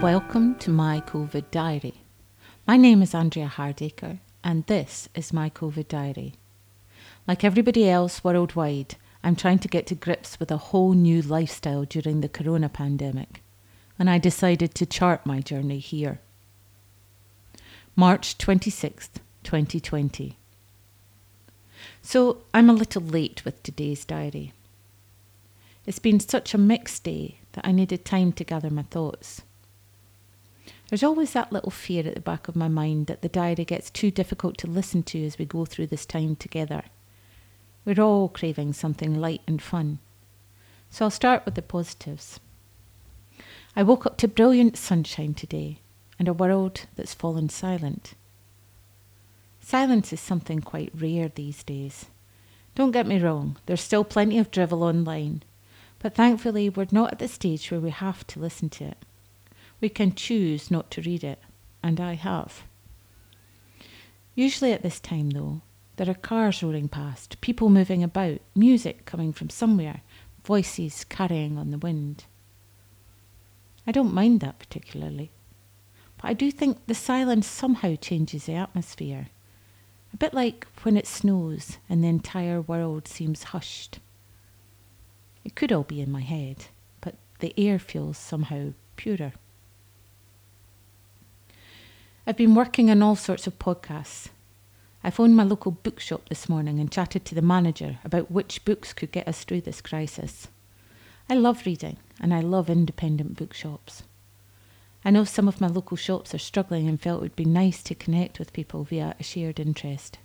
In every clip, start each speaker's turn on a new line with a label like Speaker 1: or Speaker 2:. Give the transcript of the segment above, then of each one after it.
Speaker 1: to my COVID diary. My name is Andrea Hardacre, and this is my COVID diary. Like everybody else worldwide, I'm trying to get to grips with a whole new lifestyle during the corona pandemic, and I decided to chart my journey here. March 26th, 2020. So I'm a little late with today's diary. It's been such a mixed day that I needed time to gather my thoughts. There's always that little fear at the back of my mind that the diary gets too difficult to listen to as we go through this time together. We're all craving something light and fun. So I'll start with the positives. I woke up to brilliant sunshine today and a world that's fallen silent. Silence is something quite rare these days. Don't get me wrong, there's still plenty of drivel online, but thankfully we're not at the stage where we have to listen to it. We can choose not to read it, and I have. Usually at this time, though, there are cars roaring past, people moving about, music coming from somewhere, voices carrying on the wind. I don't mind that particularly, but I do think the silence somehow changes the atmosphere. A bit like when it snows and the entire world seems hushed. It could all be in my head, but the air feels somehow purer. I've been working on all sorts of podcasts. I phoned my local bookshop this morning and chatted to the manager about which books could get us through this crisis. I love reading and I love independent bookshops. I know some of my local shops are struggling and felt it would be nice to connect with people via a shared interest.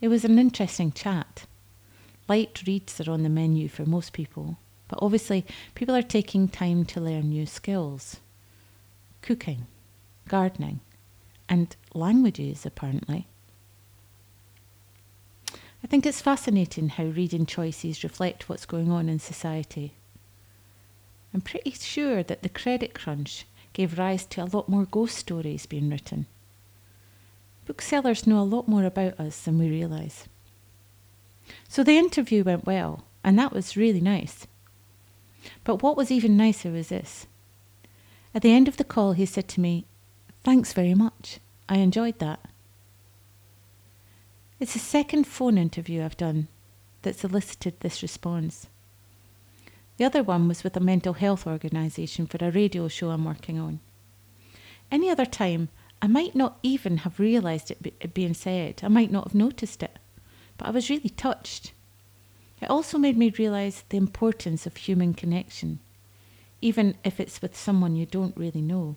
Speaker 1: It was an interesting chat. Light reads are on the menu for most people, but obviously people are taking time to learn new skills. Cooking, gardening, and languages, apparently. I think it's fascinating how reading choices reflect what's going on in society. I'm pretty sure that the credit crunch gave rise to a lot more ghost stories being written. Booksellers know a lot more about us than we realise. So the interview went well, and that was really nice. But what was even nicer was this. At the end of the call, he said to me, Thanks very much. I enjoyed that. It's the second phone interview I've done that's elicited this response. The other one was with a mental health organisation for a radio show I'm working on. Any other time, I might not even have realised it being said, I might not have noticed it, but I was really touched. It also made me realise the importance of human connection, even if it's with someone you don't really know.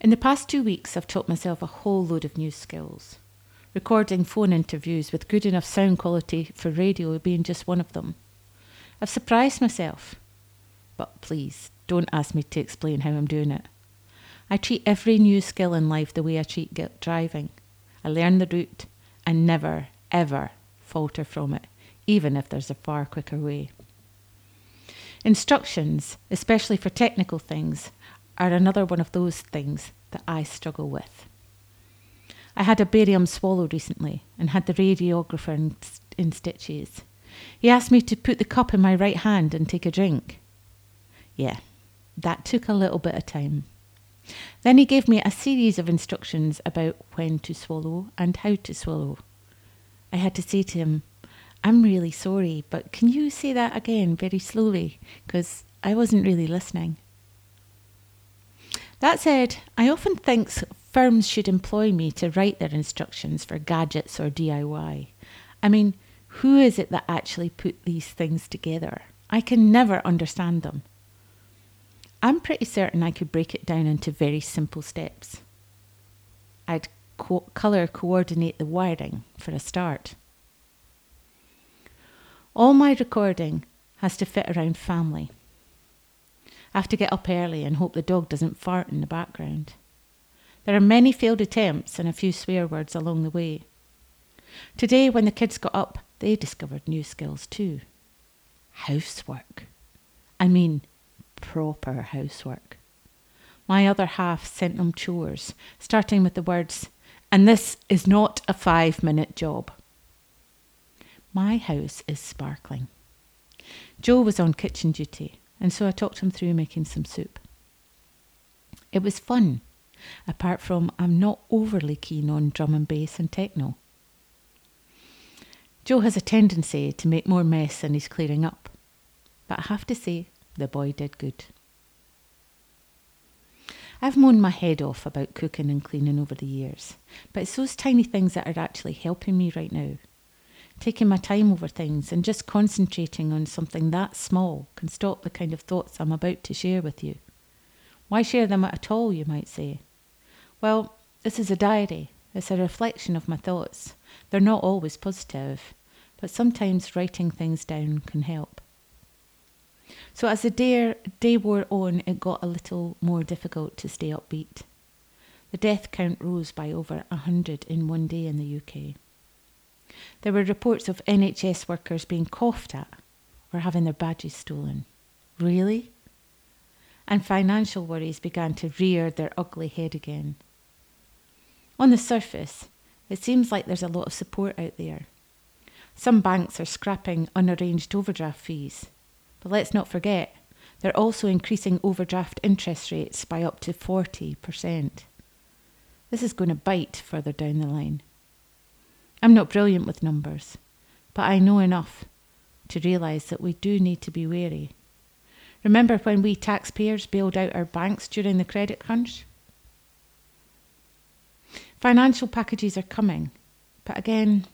Speaker 1: In the past two weeks, I've taught myself a whole load of new skills. Recording phone interviews with good enough sound quality for radio being just one of them. I've surprised myself. But please, don't ask me to explain how I'm doing it. I treat every new skill in life the way I treat driving. I learn the route and never, ever falter from it, even if there's a far quicker way. Instructions, especially for technical things, are another one of those things that I struggle with. I had a barium swallow recently and had the radiographer in, in stitches. He asked me to put the cup in my right hand and take a drink. Yeah, that took a little bit of time. Then he gave me a series of instructions about when to swallow and how to swallow. I had to say to him, I'm really sorry, but can you say that again very slowly? Because I wasn't really listening. That said, I often think firms should employ me to write their instructions for gadgets or DIY. I mean, who is it that actually put these things together? I can never understand them. I'm pretty certain I could break it down into very simple steps. I'd co- colour coordinate the wiring for a start. All my recording has to fit around family. Have to get up early and hope the dog doesn't fart in the background. There are many failed attempts and a few swear words along the way. Today, when the kids got up, they discovered new skills too. Housework. I mean, proper housework. My other half sent them chores, starting with the words, and this is not a five minute job. My house is sparkling. Joe was on kitchen duty, and so I talked him through making some soup. It was fun, apart from I'm not overly keen on drum and bass and techno. Joe has a tendency to make more mess than he's clearing up, but I have to say, the boy did good. I've moaned my head off about cooking and cleaning over the years, but it's those tiny things that are actually helping me right now. Taking my time over things and just concentrating on something that small can stop the kind of thoughts I'm about to share with you. Why share them at all, you might say? Well, this is a diary. It's a reflection of my thoughts. They're not always positive, but sometimes writing things down can help. So as the day, day wore on, it got a little more difficult to stay upbeat. The death count rose by over a hundred in one day in the UK. There were reports of NHS workers being coughed at or having their badges stolen. Really? And financial worries began to rear their ugly head again. On the surface, it seems like there's a lot of support out there. Some banks are scrapping unarranged overdraft fees but let's not forget, they're also increasing overdraft interest rates by up to 40%. This is going to bite further down the line. I'm not brilliant with numbers, but I know enough to realise that we do need to be wary. Remember when we taxpayers bailed out our banks during the credit crunch? Financial packages are coming, but again,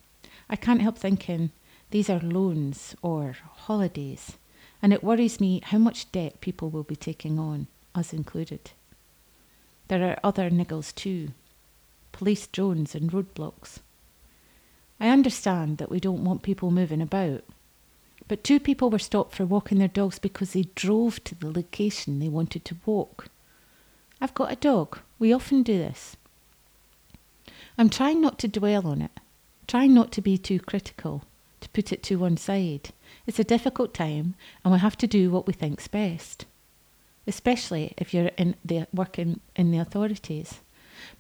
Speaker 1: I can't help thinking these are loans or holidays and it worries me how much debt people will be taking on, us included. There are other niggles too police drones and roadblocks. I understand that we don't want people moving about, but two people were stopped for walking their dogs because they drove to the location they wanted to walk. I've got a dog. We often do this. I'm trying not to dwell on it, trying not to be too critical, to put it to one side, it's a difficult time, and we have to do what we think's best, especially if you're in the working in the authorities.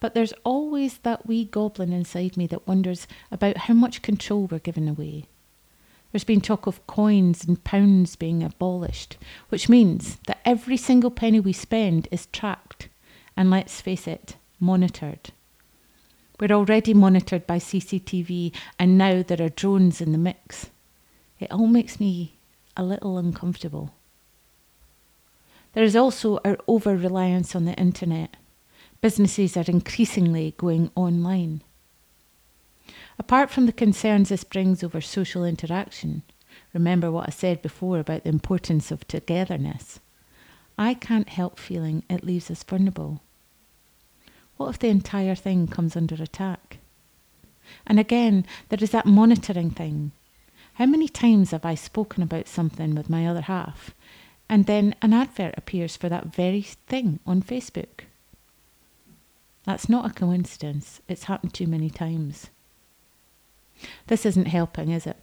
Speaker 1: But there's always that wee goblin inside me that wonders about how much control we're giving away. There's been talk of coins and pounds being abolished, which means that every single penny we spend is tracked and, let's face it, monitored. We're already monitored by CCTV, and now there are drones in the mix. It all makes me a little uncomfortable. There is also our over reliance on the internet. Businesses are increasingly going online. Apart from the concerns this brings over social interaction, remember what I said before about the importance of togetherness, I can't help feeling it leaves us vulnerable. What if the entire thing comes under attack? And again, there is that monitoring thing. How many times have I spoken about something with my other half, and then an advert appears for that very thing on Facebook? That's not a coincidence. It's happened too many times. This isn't helping, is it?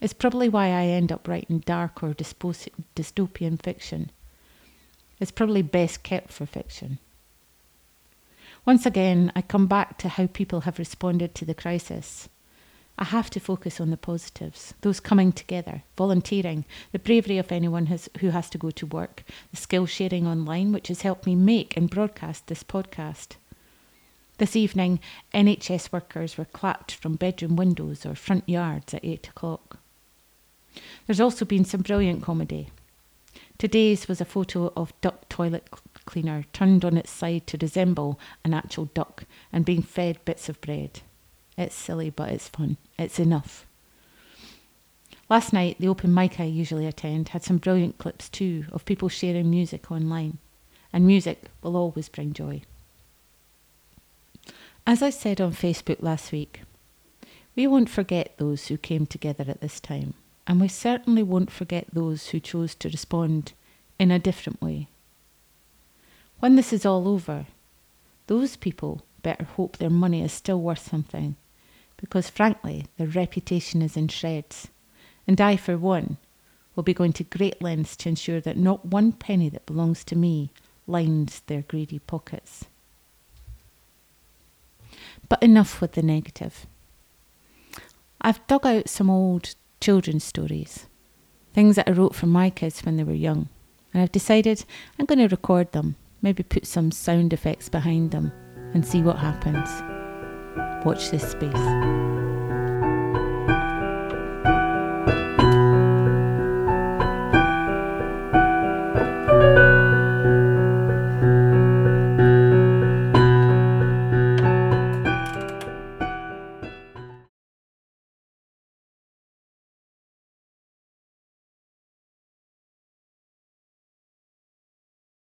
Speaker 1: It's probably why I end up writing dark or dystopian fiction. It's probably best kept for fiction. Once again, I come back to how people have responded to the crisis. I have to focus on the positives, those coming together, volunteering, the bravery of anyone has, who has to go to work, the skill sharing online, which has helped me make and broadcast this podcast. This evening, NHS workers were clapped from bedroom windows or front yards at 8 o'clock. There's also been some brilliant comedy. Today's was a photo of duck toilet cleaner turned on its side to resemble an actual duck and being fed bits of bread. It's silly, but it's fun. It's enough. Last night, the open mic I usually attend had some brilliant clips too of people sharing music online, and music will always bring joy. As I said on Facebook last week, we won't forget those who came together at this time, and we certainly won't forget those who chose to respond in a different way. When this is all over, those people better hope their money is still worth something because frankly, their reputation is in shreds. And I, for one, will be going to great lengths to ensure that not one penny that belongs to me lines their greedy pockets. But enough with the negative. I've dug out some old children's stories, things that I wrote for my kids when they were young, And I've decided I'm going to record them, maybe put some sound effects behind them and see what happens. Watch this space.